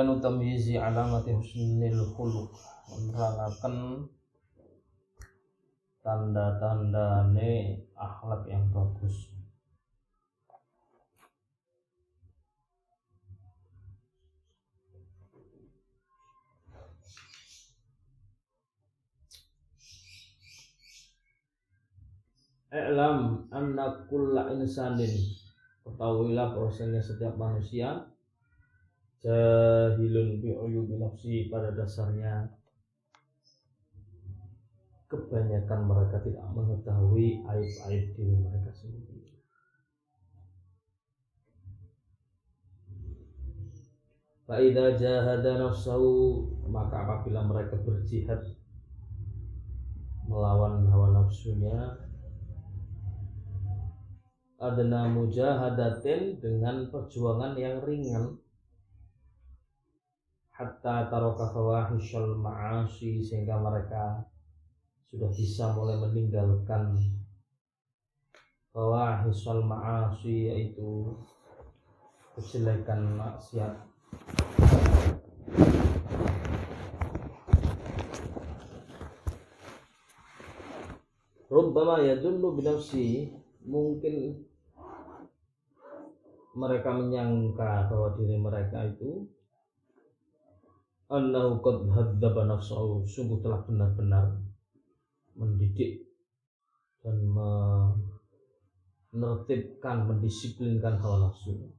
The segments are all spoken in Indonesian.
bayanu tamyizi alamati husnil khuluq. Menerangkan tanda-tandane akhlak yang bagus. I'lam anna kulla insanin. Ketahuilah bahwasanya setiap manusia Jahilun bi'uyubi nafsi pada dasarnya Kebanyakan mereka tidak mengetahui aib-aib diri mereka sendiri. Fa'idha jahada nafsahu Maka apabila mereka berjihad Melawan hawa nafsunya adna mujahadatin dengan perjuangan yang ringan hatta taroka fawahishal ma'asi sehingga mereka sudah bisa mulai meninggalkan fawahishal ma'asi yaitu kejelekan maksiat. Rubbama yadullu binafsi mungkin mereka menyangka bahwa diri mereka itu annahu qad hadzaba nafsahu sungguh telah benar-benar mendidik dan menertibkan mendisiplinkan hawa nafsunya.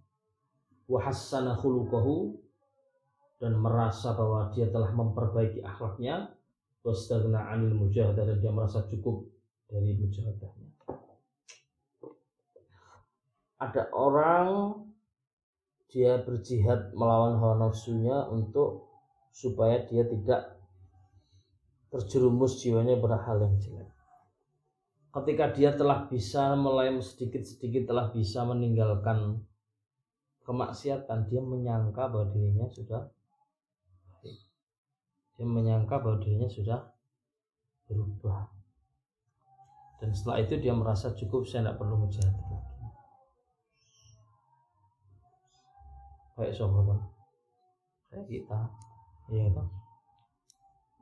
Wa hassana khuluquhu dan merasa bahwa dia telah memperbaiki akhlaknya. Wastagna anil mujahadah dan dia merasa cukup dari mujahadahnya. Ada orang dia berjihad melawan hawa nafsunya untuk supaya dia tidak terjerumus jiwanya berhal yang jelek. Ketika dia telah bisa mulai sedikit-sedikit telah bisa meninggalkan kemaksiatan, dia menyangka bahwa dirinya sudah dia menyangka bahwa dirinya sudah berubah. Dan setelah itu dia merasa cukup saya tidak perlu menjadi kayak siapa kan kayak kita iya kan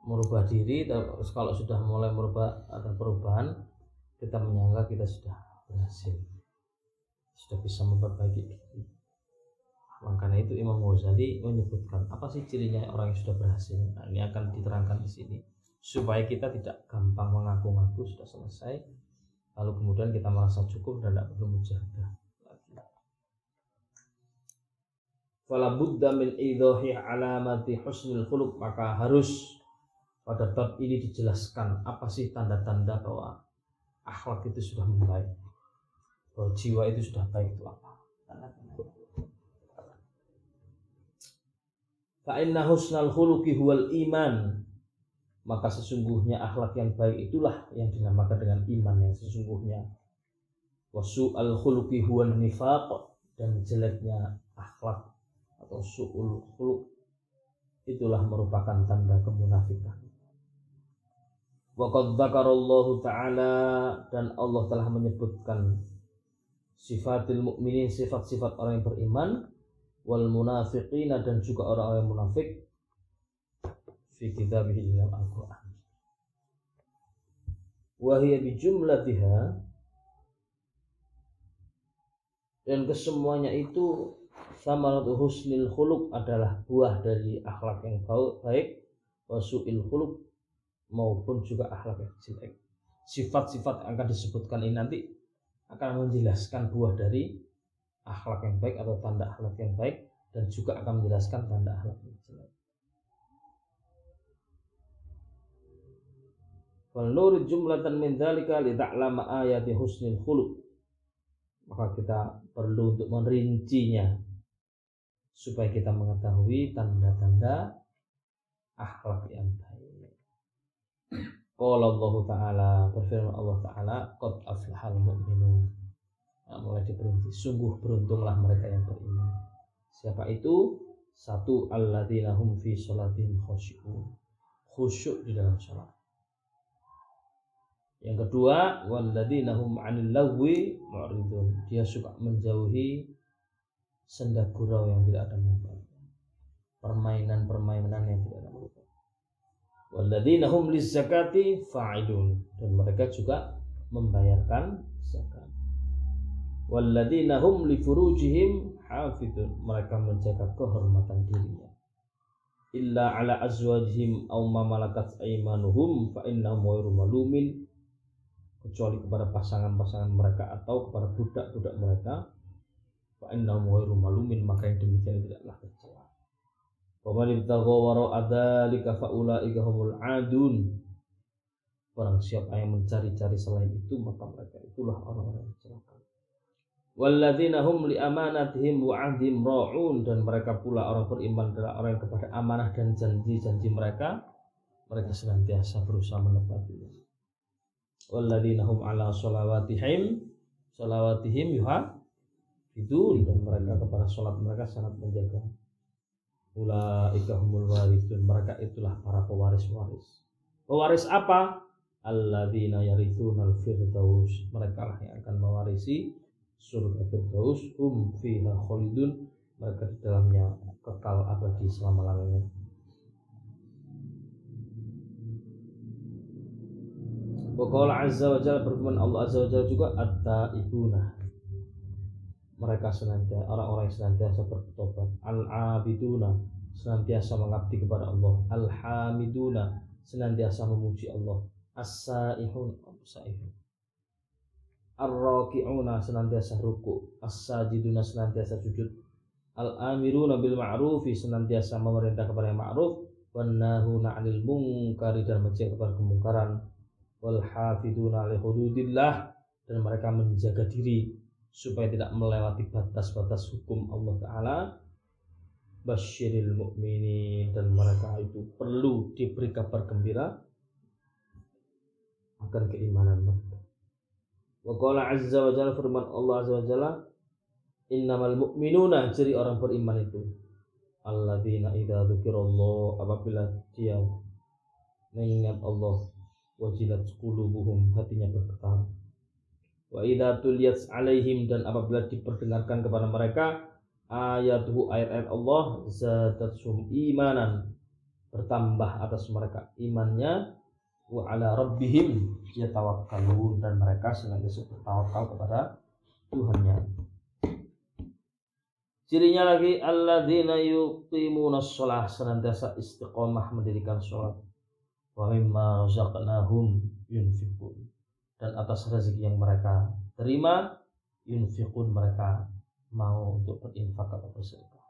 merubah diri kalau sudah mulai merubah ada perubahan kita menyangka kita sudah berhasil. Sudah bisa memperbaiki diri. Makanya itu Imam Ghazali menyebutkan apa sih cirinya orang yang sudah berhasil? Nah, ini akan diterangkan di sini. Supaya kita tidak gampang mengaku-ngaku sudah selesai lalu kemudian kita merasa cukup dan tidak perlu mujahadah fala budda min idahi alamati husnul khuluq. Maka harus pada bab ini dijelaskan apa sih tanda-tanda bahwa akhlak itu sudah membaik bahwa jiwa itu sudah baik itu apa. Fa inna husnal khuluqi huwal iman. Maka sesungguhnya akhlak yang baik itulah yang dinamakan dengan iman yang sesungguhnya. Wasu al khuluqi huwal nifaq. Dan jeleknya akhlak atau su'ul khuluq itulah merupakan tanda kemunafikan. Waqad dzakarallahu taala dan Allah telah menyebutkan sifatil mukminin sifat-sifat orang yang beriman wal munafiqina dan juga orang-orang yang munafik fi kitabihi dalam Al-Qur'an. Wa hiya bi jumlatiha dan kesemuanya itu samaratu husnil khuluq adalah buah dari akhlak yang baik wasu'il khuluq maupun juga akhlak yang jelek. Sifat-sifat yang akan disebutkan ini nanti akan menjelaskan buah dari akhlak yang baik atau tanda akhlak yang baik dan juga akan menjelaskan tanda akhlak yang jelek. Wal nurid jumlatan min dzalika li ta'lama ayati husnil khuluq. Maka kita perlu untuk merincinya supaya kita mengetahui tanda-tanda akhlak yang baik. Qala Allah Ta'ala berfirman Allah Ta'ala qad aflahal mu'minun. Nah, mulai diperinci sungguh beruntunglah mereka yang beriman. Siapa itu? Satu alladzina hum fi salatihim khusyu'un. Khusyuk di dalam salat. Yang kedua, walladzina hum 'anil lagwi mu'ridun. Dia suka menjauhi senda gurau yang tidak ada manfaat. Permainan Walladzina hum lizzakati fa'idun dan mereka juga membayarkan zakat. Walladzina hum li furujihim hafidun mereka menjaga kehormatan dirinya. Illa ala azwajihim aw ma malakat aymanuhum fa innahum ghairu malumin kecuali kepada pasangan-pasangan mereka atau kepada budak-budak mereka fa innahum ghairu malumin maka yang demikian tidaklah tercela. Wa man ibtagha wara adzalika fa ulaika humul adun. Barang siapa yang mencari-cari selain itu maka mereka itulah orang-orang yang celaka. Walladzina hum li amanatihim wa ahdihim ra'un dan mereka pula orang beriman adalah orang yang kepada amanah dan janji-janji mereka mereka senantiasa berusaha menepatinya. Walladzina hum ala sholawatihim sholawatihim yuha itu dan mereka kepada sholat mereka sangat menjaga. Ulaika humul warithun mereka itulah para pewaris-waris. Pewaris apa? Alladzina yarithunal firdaus. Mereka lah yang akan mewarisi surga Firdaus hum fiha khalidun mereka di dalamnya kekal abadi selama-lamanya Wa azza wa jalla berfirman Allah azza wa jalla juga at-taibuna mereka senantiasa orang-orang yang senantiasa bertobat. Al-abiduna senantiasa mengabdi kepada Allah. Al-hamiduna senantiasa memuji Allah. As-saihun saihun? Ar-raki'una senantiasa ruku as-sajiduna senantiasa sujud. Al-amiruna bil ma'rufi senantiasa memerintah kepada yang ma'ruf. Wan nahuna 'anil munkari dan mencegah kepada kemungkaran. Wal hafiduna li hududillah dan mereka menjaga diri supaya tidak melewati batas-batas hukum Allah taala. Basyiril mukminin dan mereka itu perlu diberi kabar gembira akan keimanan mereka. Wa qala azza wa jalla firman Allah azza wa jalla innamal mu'minuna ciri orang beriman itu alladzina idza dzukirallah apabila dia mengingat Allah wajilat qulubuhum hatinya bergetar wa idza tuliyat alaihim dan apabila diperdengarkan kepada mereka ayatuhu ayat-ayat Allah zadatsum imanan bertambah atas mereka imannya wa ala rabbihim yatawakkalun dan mereka senantiasa bertawakal kepada Tuhannya. Cirinya lagi alladzina yuqimuna shalah senantiasa istiqomah mendirikan sholat. Wa mimma razaqnahum yunfiqun. Dan atas rezeki yang mereka terima yunfiqun mereka mau untuk berinfak atau bersedekah.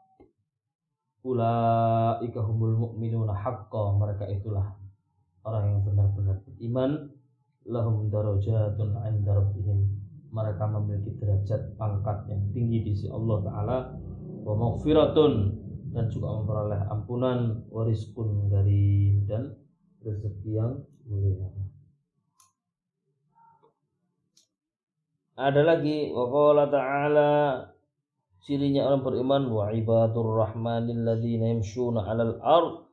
Ulaika humul mu'minuna haqqa mereka itulah orang yang benar-benar beriman lahum darajatun 'inda rabbihim mereka memiliki derajat pangkat yang tinggi di sisi Allah taala wa maghfiratun dan juga memperoleh ampunan wariskun dari dan rezeki yang mulia. Ada lagi wa ta'ala cirinya orang beriman wa ibadur rahmanil ladzina yamshuna 'alal ard.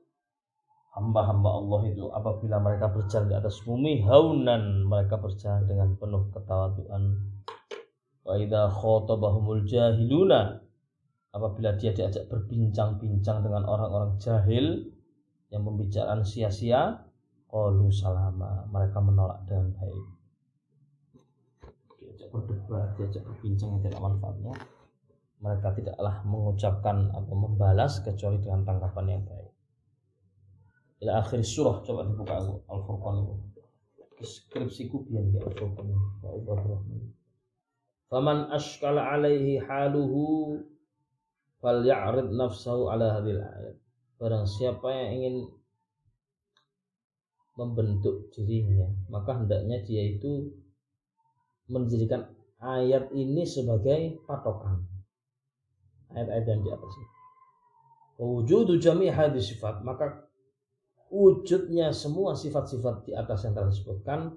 Hamba-hamba Allah itu apabila mereka berjalan di atas bumi haunan mereka berjalan dengan penuh ketawaduan wa idza khatabahumul jahiluna apabila dia diajak berbincang-bincang dengan orang-orang jahil yang pembicaraan sia-sia qalu salama mereka menolak dengan baik berdebat diajak berbincang yang tidak manfaatnya mereka tidaklah mengucapkan atau membalas kecuali dengan tanggapan yang baik. Ila akhir surah coba dibuka aku al furqan itu. Skripsiku biar ya al furqan wa rahman faman ashkala alaihi haluhu fal ya'rid nafsahu ala hadil ayat. Barang siapa yang ingin membentuk dirinya maka hendaknya dia itu menjadikan ayat ini sebagai patokan. Ayat-ayat yang di atas ini. Wujudu jami hadis sifat maka wujudnya semua sifat-sifat di atas yang telah disebutkan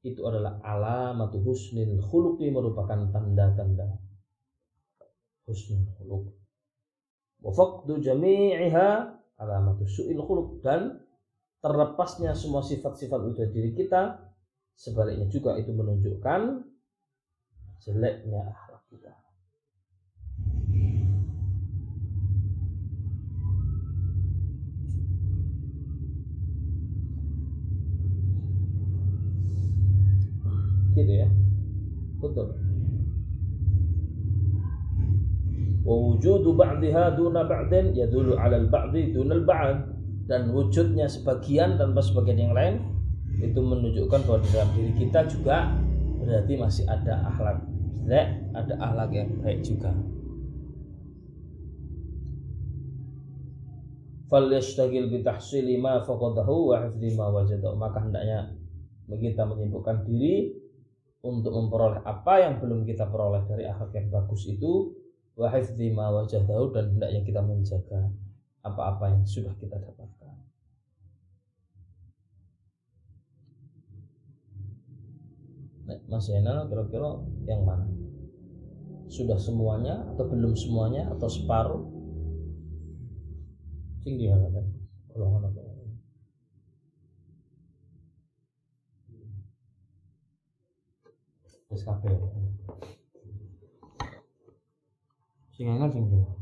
itu adalah alamatu husnil khuluqi merupakan tanda-tanda husnul khuluq. Wa faqdu jami'iha alamatu su'il khuluq dan terlepasnya semua sifat-sifat itu dari diri kita Sebaliknya juga itu menunjukkan jeleknya akhlak kita. Gitu ya. Betul. Wujud ba'dihha duna ba'din yadullu al-ba'di duna dan wujudnya sebagian tanpa sebagian yang lain itu menunjukkan bahwa di dalam diri kita juga berarti masih ada akhlak jelek, ada akhlak yang baik juga. Falyashtagil bi tahsili ma faqadahu wa hifdhi ma wajadahu. Maka hendaknya kita menyibukkan diri untuk memperoleh apa yang belum kita peroleh dari akhlak yang bagus itu wa hifdhi ma wajadahu dan hendaknya kita menjaga apa-apa yang sudah kita dapatkan. Mas Zainal kira-kira yang mana? Sudah semuanya atau belum semuanya atau separuh? Sing gimana kan? Kalau mana SKP. Sing enak sing gimana?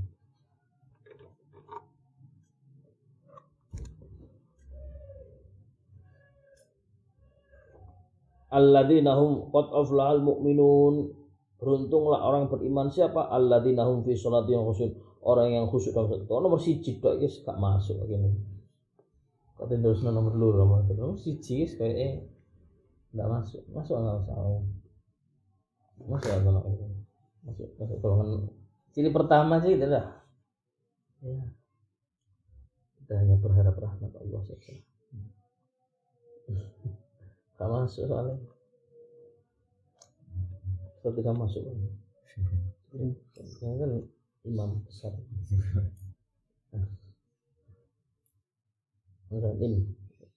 Alladzina hum qad aflahal mu'minun. Beruntunglah orang beriman. Siapa? Alladzina hum fi yang khusyuk. Orang yang khusyuk dalam salat nomor siji tok iki gak masuk gini kata terus nomor loro nomor nomor siji eh nggak masuk. Masuk nggak usah masuk apa masuk? Masuk masuk? Golongan. Ciri pertama sih itu lah ya kita hanya berharap rahmat Allah saja Gak masuk soalnya. Tidak masuk. Saya kan imam besar. Enggak ini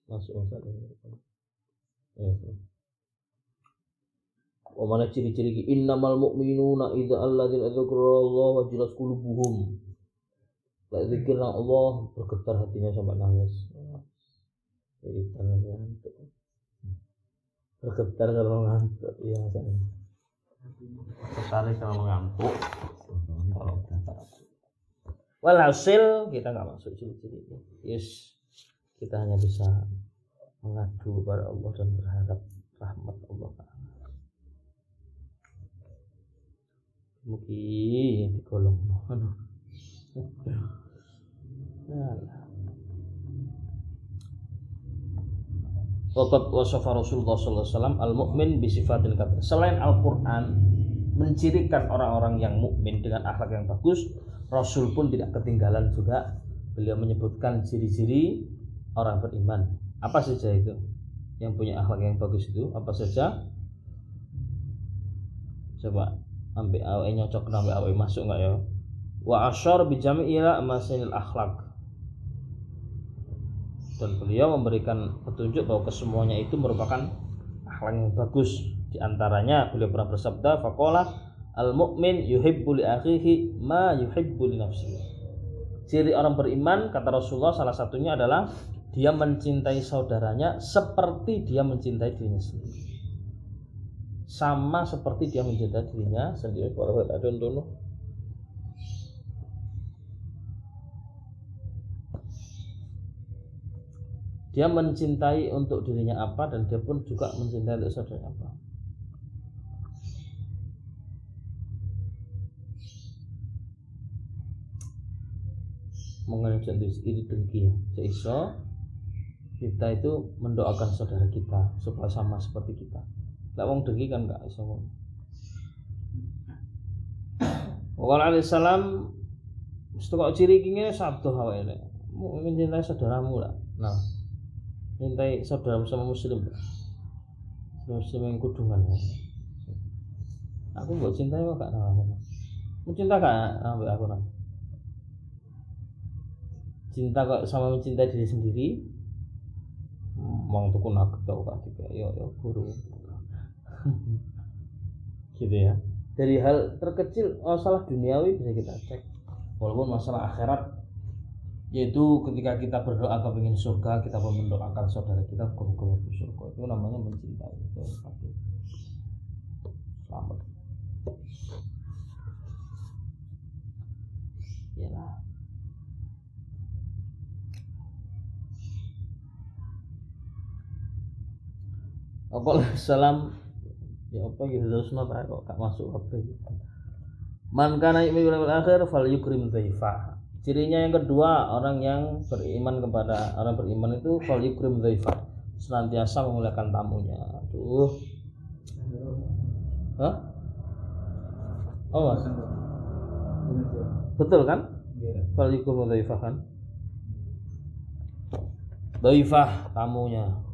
masuk Ustaz. Ya. Wa mana ciri-ciri ki innamal mu'minuna idza Allah wa jilat qulubuhum. La zikirna Allah bergetar hatinya sampai nangis. Jadi tangannya untuk bergetar kalau ngantuk iya saya tertarik kalau ngantuk. Walhasil kita nggak masuk ciri-ciri yes kita hanya bisa mengadu kepada Allah dan berharap rahmat Allah mungkin digolong nah, Waqat wasafa Rasulullah SAW al-mu'min bisifatil kathir. Selain Al-Quran mencirikan orang-orang yang mukmin dengan akhlak yang bagus, Rasul pun tidak ketinggalan juga beliau menyebutkan ciri-ciri orang beriman. Apa saja itu? Yang punya akhlak yang bagus itu apa saja? Coba ambil awe nyocok ambil awe masuk nggak ya? Wa asyar bijami ila masinil akhlak dan beliau memberikan petunjuk bahwa kesemuanya itu merupakan akhlak yang bagus. Di antaranya beliau pernah bersabda faqala al mu'min yuhibbu li akhihi ma yuhibbu li nafsihi. Ciri orang beriman kata Rasulullah salah satunya adalah dia mencintai saudaranya seperti dia mencintai dirinya sendiri. Sama seperti dia mencintai dirinya sendiri dia mencintai untuk dirinya apa dan dia pun juga mencintai untuk saudaranya apa. Mengenai jantung iri dengki ya. Seiso kita itu mendoakan saudara kita supaya sama seperti kita. Tidak wong dengki kan nggak iso Wal salam Setelah ciri kini sabtu hawa ini mencintai saudaramu lah. Nah, mintai saudara sama muslim. Muslim yang kudungan. Aku gak cinta kok gak nama aku cinta gak? Ambil aku nah cinta kok sama mencintai diri sendiri? Mau tuh nugget tau kak juga yo yo guru. Gitu ya. Dari hal terkecil masalah duniawi bisa kita cek. Walaupun masalah akhirat yaitu ketika kita berdoa kepingin surga kita pun mendoakan saudara kita ke surga. Itu namanya mencintai. Itu selamat. Lah Apa salam? Ya apa gitu terus nota kok gak masuk apa man kana yu'minu bil akhir fal yukrim dhaifah cirinya yang kedua orang yang beriman kepada orang beriman itu fal yukrim dhaifah senantiasa memuliakan tamunya aduh Hah? Oh, betul kan? Fal yukrim dhaifah kan? Dhaifah tamunya.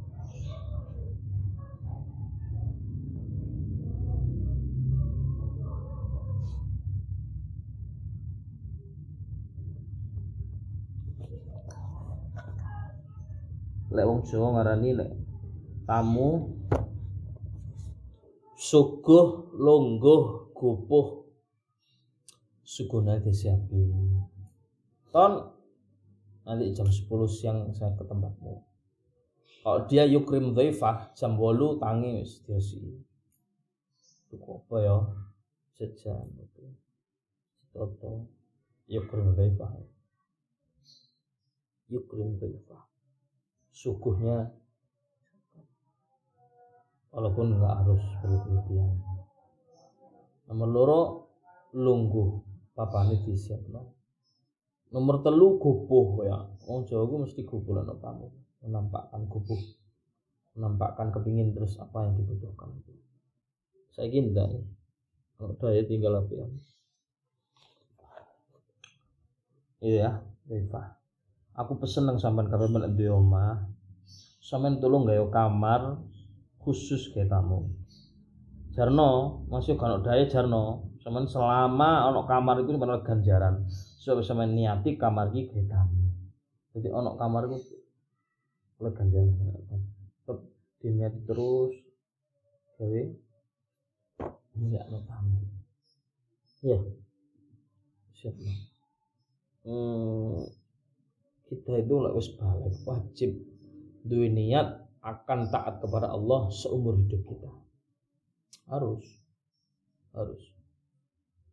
Lek wong Jawa ngarani lek tamu suguh longgoh gupuh. Suguna disiapi. Ton nanti jam 10 siang saya ke tempatmu. Kalau dia yukrim dhaifah jam 8 tangi wis diosi itu apa ya? Sejam itu. Toto yukrim dhaifah. Yukrim dhaifah sukuhnya. Walaupun nggak harus berlebihan. Nomor loro lungguh. Papane disiapno nomor telu gubuh ya. Wong Jawa mesti gubuh lan tamu. Menampakkan gubuh menampakkan kepingin terus apa yang dibutuhkan. Saya ya kalau daya tinggal apa ya? Iya Rifah aku pesen nang sampean kabeh melek di omah. Sampean tolong gawe kamar khusus kayak tamu. Jarno masih kalau daya Jarno. Sampean selama ono kamar itu benar ganjaran so sampean niati kamar iki kayak tamu. Jadi ono kamar itu oleh ganjaran tetap diniati terus gawe enggak ono tamu. Ya siap hmm, kita itu nggak wis balik. Wajib duwe niat akan taat kepada Allah seumur hidup kita. Harus. Harus.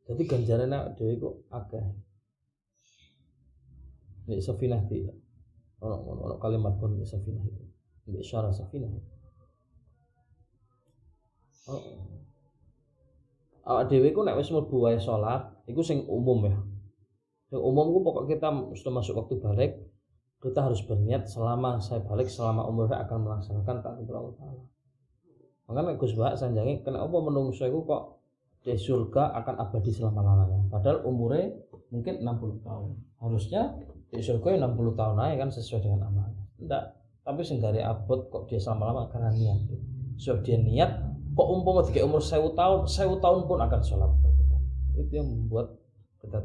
Jadi ganjarannya dewi kok akeh. Ini safinah tidak ono ono kalimat pun di safinah itu. Ini syara safinah oh. Awak dewi kok nek wis mlebu wae salat iku sing umum ya yang umum pokok kita sudah masuk waktu balik kita harus berniat selama saya balik selama umur saya akan melaksanakan taat kepada Allah Taala. Makanya Gus Bahak sanjangi kenapa menungso itu kok di surga akan abadi selama lamanya. Padahal umurnya mungkin 60 tahun. Harusnya di surga 60 tahun aja kan sesuai dengan amalnya. Tidak. Tapi senggari abot kok dia selama lama karena niat. Sebab dia niat kok umpama tiga umur sewu tahun, sewu tahun pun akan sholat. Itu yang membuat kita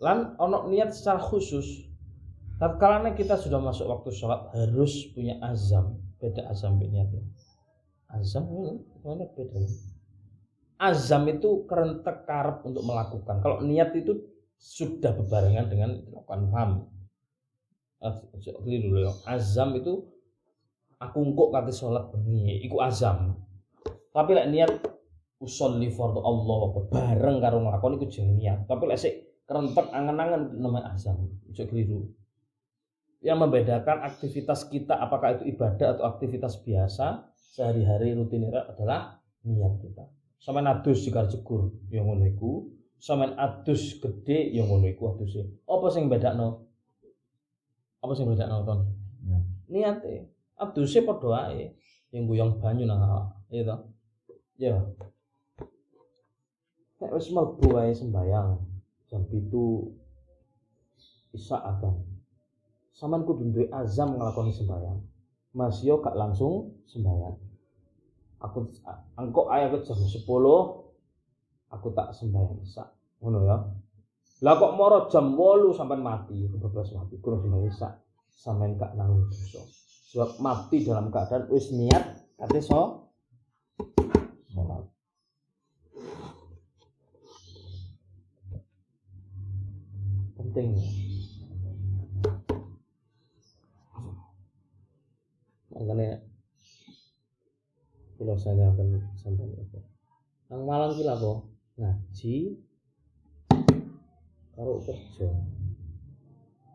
lan ono niat secara khusus tatkala kita sudah masuk waktu sholat harus punya azam beda azam niatnya azam mana beda azam itu kerentek karep untuk melakukan. Kalau niat itu sudah berbarengan dengan melakukan paham? Dulu ya. Azam itu aku engkok kata sholat bengi iku azam. Tapi lek niat usolli fardu Allah bareng karo nglakoni iku jenenge niat. Tapi lek sik kerentek angan-angan namanya azam itu keliru. Yang membedakan aktivitas kita apakah itu ibadah atau aktivitas biasa sehari-hari rutinitas adalah niat kita. Sama adus jika jegur yang ngono iku. Sama adus gede yang ngono iku aduse. Apa sing bedakno apa sing bedakno ton? Ya. niate aduse padha ae. Yang guyang banyu nang awak to ya. Nek wis mlebu wae sembayang jam itu isa akan saman kudu duwe azam nglakoni sembahyang. Mas yo gak langsung sembahyang. Aku angkok ayah ke jam 10 aku tak sembahyang isa ngono ya. Lah kok moro jam 8 sampai mati kebablas mati kurang sembahyang isa sampean gak nanggung dosa. Sebab mati dalam keadaan wis niat kate so saya akan sampaikan itu nang malang kila apa ngaji. Karo kerja.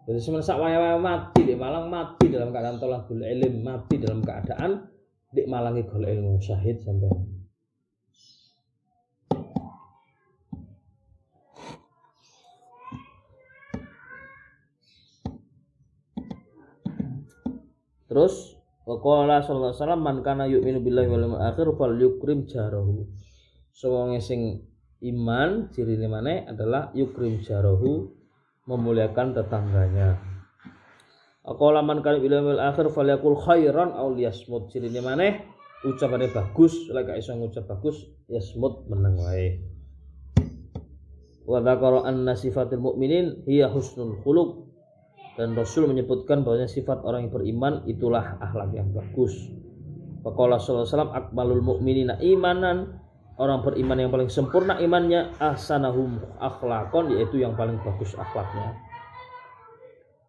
Jadi semenjak waya-waya mati di Malang mati dalam keadaan tolak ilim mati dalam keadaan dik malangi golek ilmu syahid sampai Terus Waqala sallallahu alaihi man kana yu'minu billahi wal yawmil akhir fal yukrim jarahu. Sewong sing iman ciri mana adalah yukrim jarahu memuliakan tetangganya. Aqala man kana billahi wal akhir fal yakul khairan aw liyasmut. Ciri mana ucapannya bagus, lek iso ngucap bagus, yasmut meneng wae. Wa dzakara anna sifatil mu'minin hiya husnul khuluq dan Rasul menyebutkan bahwa sifat orang yang beriman itulah akhlak yang bagus. Faqala sallallahu akmalul mu'minina imanan orang beriman yang paling sempurna imannya ahsanahum akhlakon yaitu yang paling bagus akhlaknya.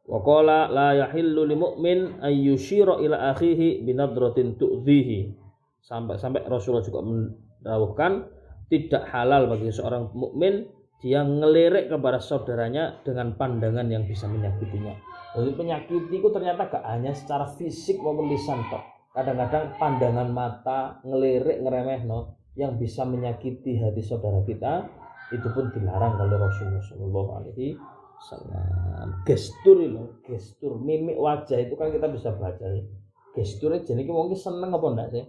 Waqala la yahillu lil mu'min ayyushira ila akhihi binadratin tu'dhihi. Sampai-sampai Rasulullah juga mendawuhkan tidak halal bagi seorang mukmin dia ngelirik kepada saudaranya dengan pandangan yang bisa menyakitinya. Jadi penyakit itu ternyata gak hanya secara fisik maupun lisan toh. Kadang-kadang pandangan mata ngelirik ngeremeh no yang bisa menyakiti hati saudara kita itu pun dilarang oleh Rasulullah Shallallahu Alaihi Wasallam. Gestur itu, gestur, mimik wajah itu kan kita bisa baca ya. Gesturnya jadi mungkin seneng apa enggak sih?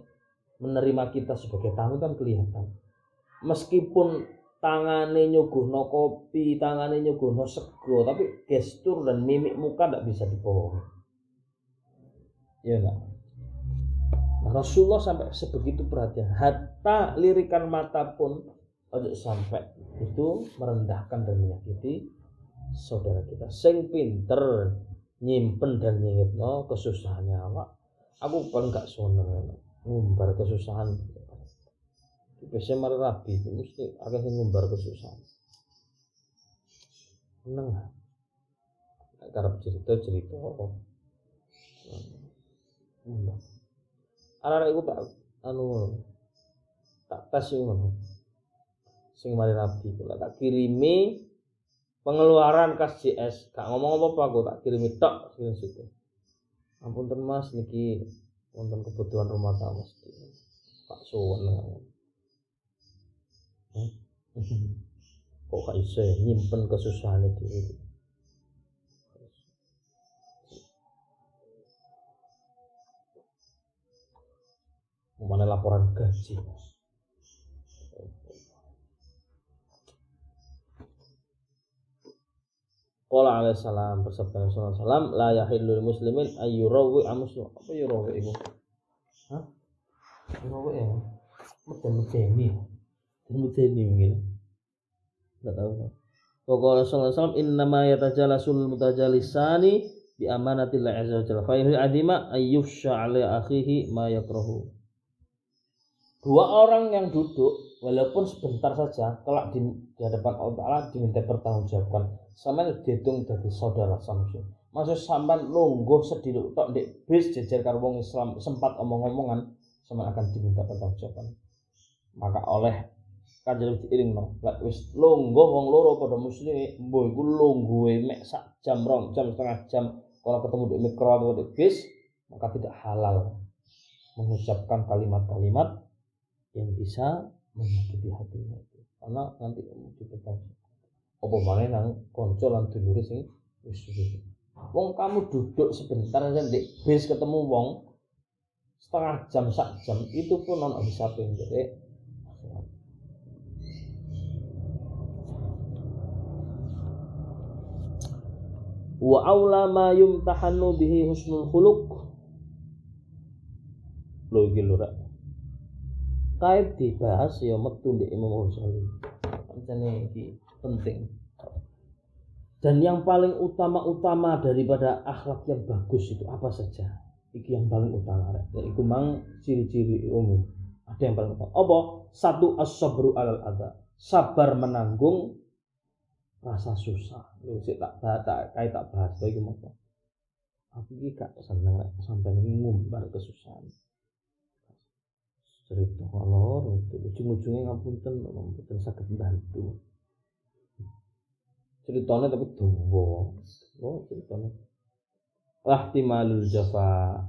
Menerima kita sebagai tamu kan kelihatan. Meskipun tangane nyuguhno kopi, tangane nyuguhno sego, tapi gestur dan mimik muka tidak bisa dibohongi. Ya enggak? Nah, Rasulullah sampai sebegitu perhatian, hatta lirikan mata pun untuk sampai itu merendahkan dan menyakiti saudara kita. Sing pinter nyimpen dan nyingitno kesusahannya awak. Aku paling gak seneng ngumbar kesusahan biasanya mari rabi itu mesti agak ngumbar kesusahan. Seneng. Karena cerita cerita hmm. anak itu tak anu tak tes ngono. Sing mari rabi kula tak kirimi pengeluaran kas JS gak ngomong apa apa aku tak kirimi tok sing situ ampun mas niki wonten kebutuhan rumah tangga Pak Suwon kok gak iso ya? Nyimpen kesusahan itu. Mana laporan gaji? Qala alaihi salam bersabda Rasulullah salam la yahillu muslimin ayyurawi amuslim. Apa yurawi itu Hah? Yurawi ya? Meden-medeni Al-Mutaini mungkin. Enggak tahu. Pokoknya sallallahu alaihi wasallam innama yatajalasul mutajalisani bi amanatillah azza wa jalla. Fa adima ayyufsha ala akhihi ma yakrahu. Dua orang yang duduk walaupun sebentar saja kelak di, di hadapan Allah Taala diminta pertanggungjawabkan sama dihitung dari saudara samsu. Maksud sampan lungguh sedih tok ndek bis jejer karo wong Islam sempat omong-omongan sama akan diminta pertanggungjawaban. Maka oleh kanjeng diiringno lek wis longgo wong loro padha muslim mbok iku longgoe mek sak jam rong jam setengah jam kalau ketemu di mikro atau di bis maka tidak halal mengucapkan kalimat-kalimat yang bisa menyakiti hatinya itu. Karena nanti dipegang apa mana nang konco lan dulure sing wis wong kamu duduk sebentar aja di bis ketemu wong setengah jam sak jam itu pun ono bisa pinggir wa aula ma yumtahanu bihi husnul khuluq. Lho iki lho rek kait dibahas ya metu di Imam Ghazali. Pancene iki penting. Dan yang paling utama-utama daripada akhlak yang bagus itu apa saja? Iki yang paling utama rek yaitu mang ciri-ciri umum. Ada yang paling utama. Apa? Satu as-sabru alal adha. Sabar menanggung rasa susah. Lu sih tak tak kayak tak bahas lagi mau aku ini gak seneng rek sampai ini ngumbar kesusahan. Cerita kalau itu. Ujung-ujungnya ngapunten ngapunten sakit bantu. Ceritanya tapi tuh oh ceritanya. Lah timalul jafa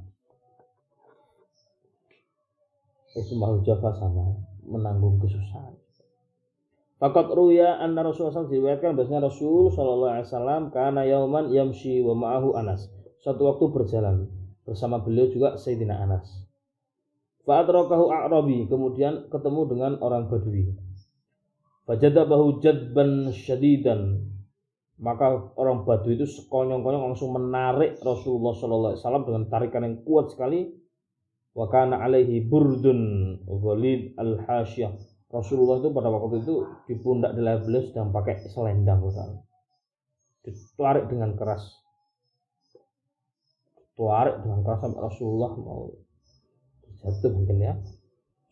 Ismail Jafa sama menanggung kesusahan. Fakat ruya anna Rasulullah SAW diriwayatkan bahasanya Rasul Shallallahu Alaihi Wasallam karena yauman yamshi wa ma'ahu Anas. Suatu waktu berjalan bersama beliau juga Sayyidina Anas. Fa'adrakahu A'rabi kemudian ketemu dengan orang Badui. Fajadabahu jadban syadidan maka orang Badui itu sekonyong-konyong langsung menarik Rasulullah Shallallahu Alaihi Wasallam dengan tarikan yang kuat sekali. Wa kana alaihi burdun ghalid al hasyah Rasulullah itu pada waktu itu di pundak di beliau sedang pakai selendang misalnya. Ditarik dengan keras. Ditarik dengan keras sampai Rasulullah mau jatuh mungkin ya.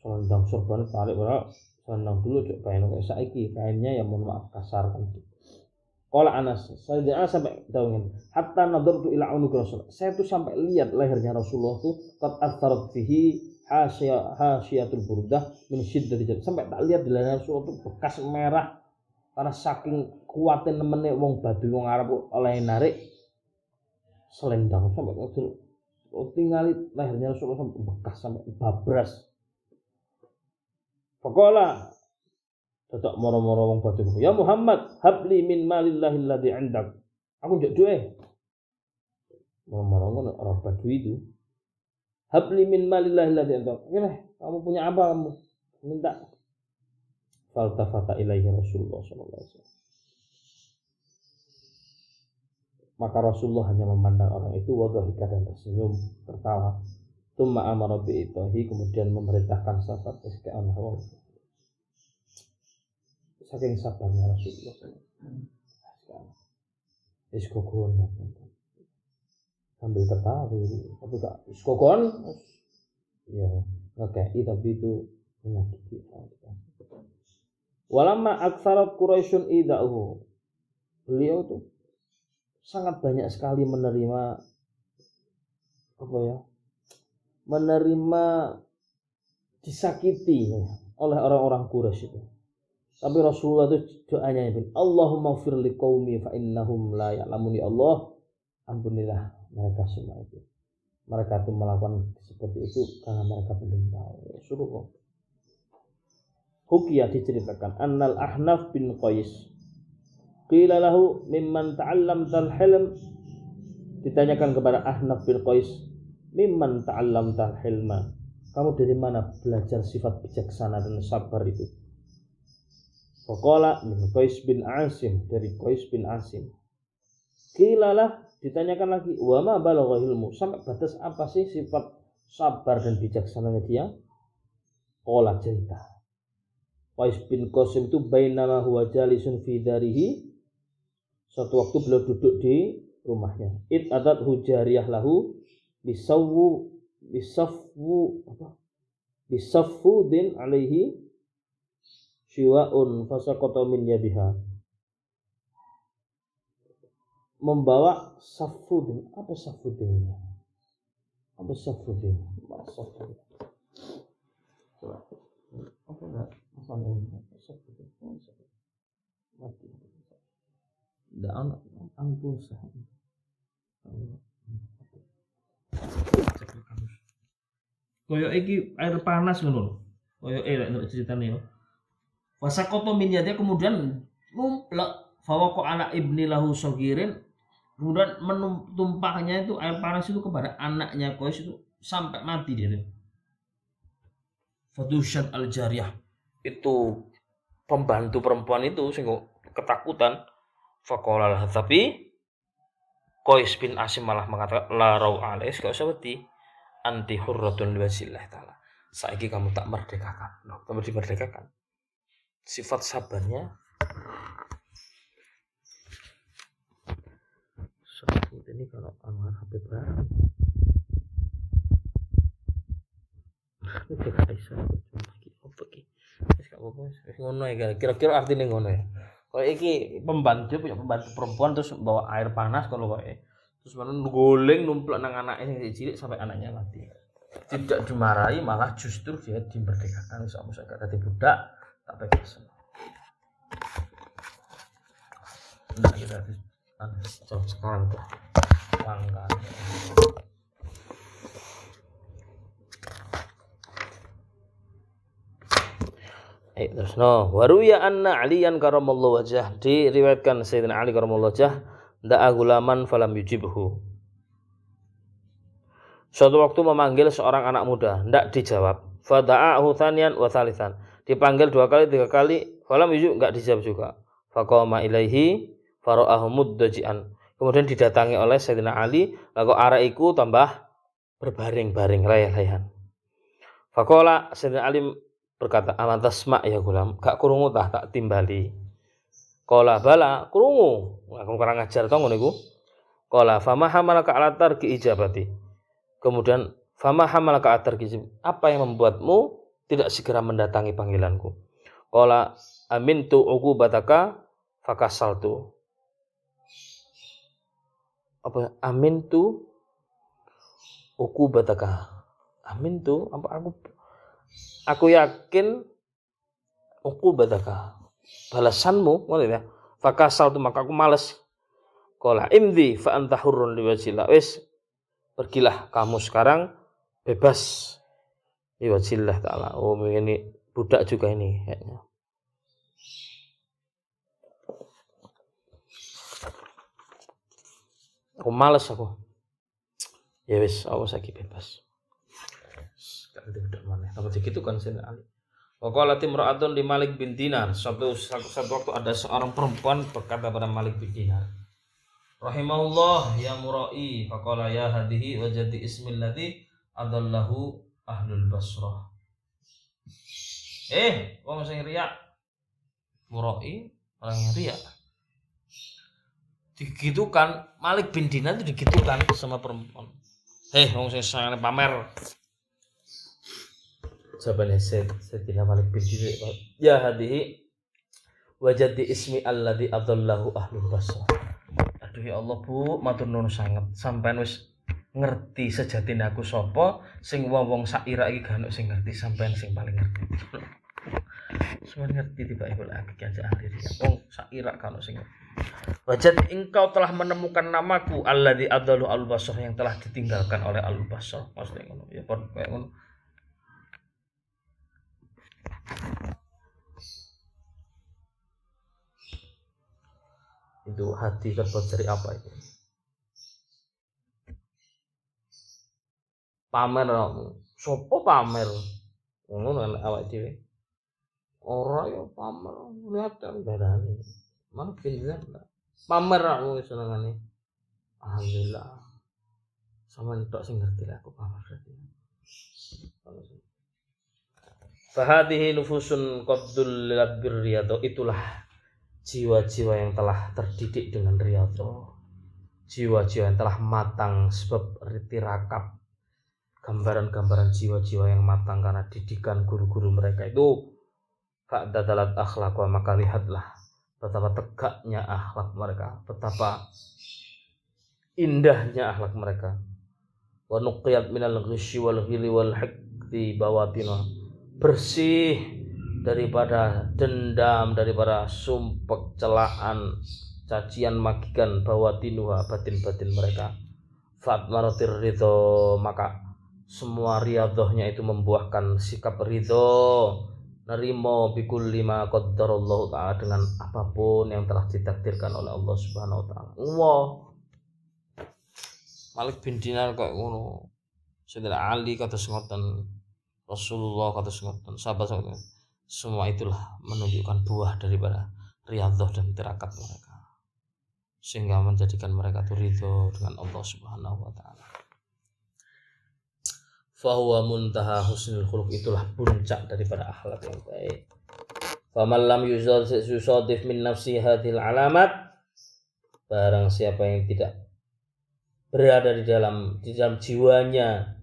Selendang sorban tarik padahal selendang dulu coba yang kayak saiki kainnya yang mohon maaf kasar kan. Kala Anas, saya sampai daungin. Hatta tu ila unuki Rasul. Saya tuh sampai lihat lehernya Rasulullah tuh qad atharat fihi hasyiatul burdah min syiddati sampai tak lihat di Rasulullah tuh bekas merah karena saking kuatnya nemennya wong Baduy wong Arab oleh narik selendang sampai ngedul tinggal lehernya Rasulullah sampai bekas sampai babras. Pokoknya Tetap moro-moro wong batu. Ya Muhammad, habli min malillahi alladhi indak. Aku ndak duwe. Moro-moro ngono orang batu itu. Habli min malillahi alladhi indak. Gini, kamu punya apa kamu? Minta. Faltafata ilaihi Rasulullah sallallahu alaihi wasallam. Maka Rasulullah hanya memandang orang itu wadhahika dan tersenyum, tertawa. Tumma amara bi'itahi kemudian memerintahkan sahabat SKN saking sabarnya Rasulullah wis kokon sambil tertawa tapi gak wis kokon. Ya ngekei tapi itu menyakiti Walama aksarat Quraisyun idahu beliau tuh sangat banyak sekali menerima apa ya menerima disakiti oleh orang-orang Quraisy itu. Tapi Rasulullah itu doanya ini, Allahumma fir li qaumi fa innahum la ya'lamun. Ya Allah. Ampunilah mereka semua itu. Mereka itu melakukan seperti itu karena mereka belum tahu. Suruh Hukiyah diceritakan Annal Ahnaf bin Qais Qila lahu mimman ta'allam tal hilm Ditanyakan kepada Ahnaf bin Qais Mimman ta'allam tal hilma Kamu dari mana belajar sifat bijaksana dan sabar itu Fakola min Qais bin Asim dari Qais bin Asim. Kilalah ditanyakan lagi, wa ma balagha ilmu? Sampai batas apa sih sifat sabar dan bijaksananya dia? Qala cerita. Qais bin Qasim itu bainama huwa jalisun fi darihi. Suatu waktu beliau duduk di rumahnya. It adat hujariyah lahu bisawu bisafu apa? Bisafu din alaihi shiwa'un fasaqata min yadiha membawa safudin apa safudin ini? Apa safudin safudin coba. Apa enggak? Ini safudin mati. Tidak anak ampun koyo iki air panas ngono koyo eh nek ceritane yo. Wasakoto min kemudian numplek fawako anak ibni lahu sogirin kemudian menumpahnya itu air panas itu kepada anaknya Qais itu sampai mati dia. Fadusyat al jariyah itu pembantu perempuan itu sehingga ketakutan. Fakolah tapi Qais bin Asim malah mengatakan la rau alaih gak usah beti anti hurratun wasillah taala. Saiki kamu tak merdekakan. Loh kamu dimerdekakan sifat sabarnya seperti ini kalau Anwar HP barang Aisyah ngono ya kira-kira artinya ngono ya. Kalau iki pembantu punya pembantu perempuan terus bawa air panas kalau kok terus mana guling numplak nang anaknya yang cilik sampai anaknya mati. Tidak dimarahi malah justru dia dimerdekakan. Sama saya kata budak tak pegang semua. Nah kita harus sekarang tuh terus no, waruya anna aliyan karamallahu wajah diriwayatkan Sayyidina Ali karamallahu wajah da'a gulaman falam yujibhu. Suatu waktu memanggil seorang anak muda, ndak dijawab. Fada'ahu thaniyan wa thalithan. Dipanggil dua kali, tiga kali, falam yujib, enggak dijawab juga. Faqama ilaihi fara'ahu muddaji'an. Kemudian didatangi oleh Sayyidina Ali, lalu araiku tambah berbaring-baring rayah-rayahan. Fakola Sayyidina Ali berkata, "Aman tasma ya gulam, gak kurungu tah tak timbali." Kola bala kurungu. Aku kurang ajar tau ngono iku. Kola fama hamalaka ala tarki ijabati. Kemudian fama hamalaka ala tarki Apa yang membuatmu tidak segera mendatangi panggilanku? Kola amin tu uku bataka fakasal tu. Apa amin tu uku bataka amin tuh apa aku aku yakin aku badaka balasanmu ngono ya. Fakasal tuh maka aku males. Kola imdi fa anta hurrun liwajillah wis pergilah kamu sekarang bebas. Liwajillah taala. Oh ini budak juga ini kayaknya aku males aku ya wis aku sakit bebas tidak mana tapi itu kan Sayyidina Ali Waqala timra'atun di Malik bin Dinar. Suatu, satu waktu ada seorang perempuan berkata pada Malik bin Dinar. Rahimahullah ya murai faqala ya hadihi wa jadi ismil ladzi adallahu ahlul basrah. Eh, wong sing riak. Murai orang yang riak. Digitukan Malik bin Dinar itu digitukan sama perempuan. Eh, wong sing pamer. Jawabannya Sayyidina Malik bin Dinar ya hadihi. Wajadi ismi alladhi adallahu ahlul basrah aduh ya Allah bu matur nuwun sangat sampean wis ngerti sejatine aku sapa sing wong-wong sak Irak iki gak sing ngerti sampean sing paling ngerti semua ngerti tiba ibu lagi aja ahli dia wong sak Irak kalau sing Wajat engkau telah menemukan namaku alladzi adalu al basrah yang telah ditinggalkan oleh al basrah maksudnya ngono ya kayak ngono. Itu hati terbuat dari apa itu? Pamer sopo pamer? Ngono awak dhewe ora ya pamer. Lihat berani mana pindah pamer aku senengane alhamdulillah. Sama tok sing ngerti aku pamer Fahadihi nufusun qaddul birriyadho itulah jiwa-jiwa yang telah terdidik dengan riyadho. Jiwa-jiwa yang telah matang sebab tirakap gambaran-gambaran jiwa-jiwa yang matang karena didikan guru-guru mereka itu dalat akhlak wa maka lihatlah betapa tegaknya akhlak mereka betapa indahnya akhlak mereka wa nuqiyat minal ghishi wal ghili wal hikti bawatina bersih daripada dendam, daripada sumpek, celaan, cacian, magikan, bawa tinuha batin-batin mereka. Fatmaratir ridho, maka semua riadohnya itu membuahkan sikap ridho, nerimo bikul lima qaddarallahu ta'ala dengan apa pun yang telah ditakdirkan oleh Allah Subhanahu wa taala. Allah Malik bin Dinar kok ngono. Saudara Ali kata ngoten Rasulullah kata sahabat sahabat semua itulah menunjukkan buah daripada riyadhah dan tirakat mereka sehingga menjadikan mereka itu ridho dengan Allah Subhanahu wa taala. Fahuwa muntaha husnul khuluq. Itulah puncak daripada akhlak yang baik. Faman lam yusadif min nafsi hadhil alamat barang siapa yang tidak berada di dalam di dalam jiwanya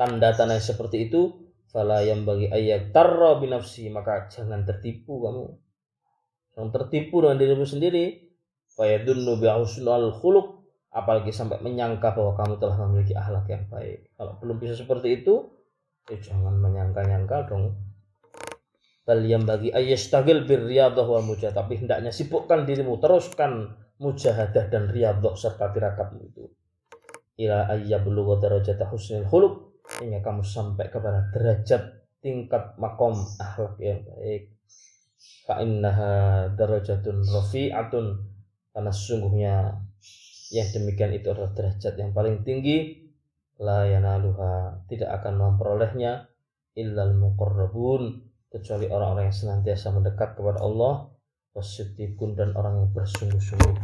tanda-tanda seperti itu fala yang bagi ayat tarra binafsi maka jangan tertipu kamu. Jangan tertipu dengan dirimu sendiri fayadunnu bihusnul khuluq apalagi sampai menyangka bahwa kamu telah memiliki akhlak yang baik. Kalau belum bisa seperti itu ya jangan menyangka-nyangka dong. Bal yang bagi ayastagil bir riyadah wal mujahadah tapi hendaknya sibukkan dirimu teruskan mujahadah dan riyadah serta tirakatmu itu. Ila ayyablu darajat husnul khuluq hingga kamu sampai kepada derajat tingkat makom akhlak yang baik. Fa innaha darajatun rafi'atun karena sesungguhnya yang demikian itu adalah derajat yang paling tinggi la yanaluha tidak akan memperolehnya illal muqarrabun kecuali orang-orang yang senantiasa mendekat kepada Allah wasiddiqun dan orang yang bersungguh-sungguh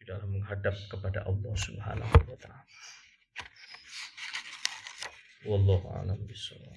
di dalam menghadap kepada Allah Subhanahu wa taala. Wallahu a'lam bishawab.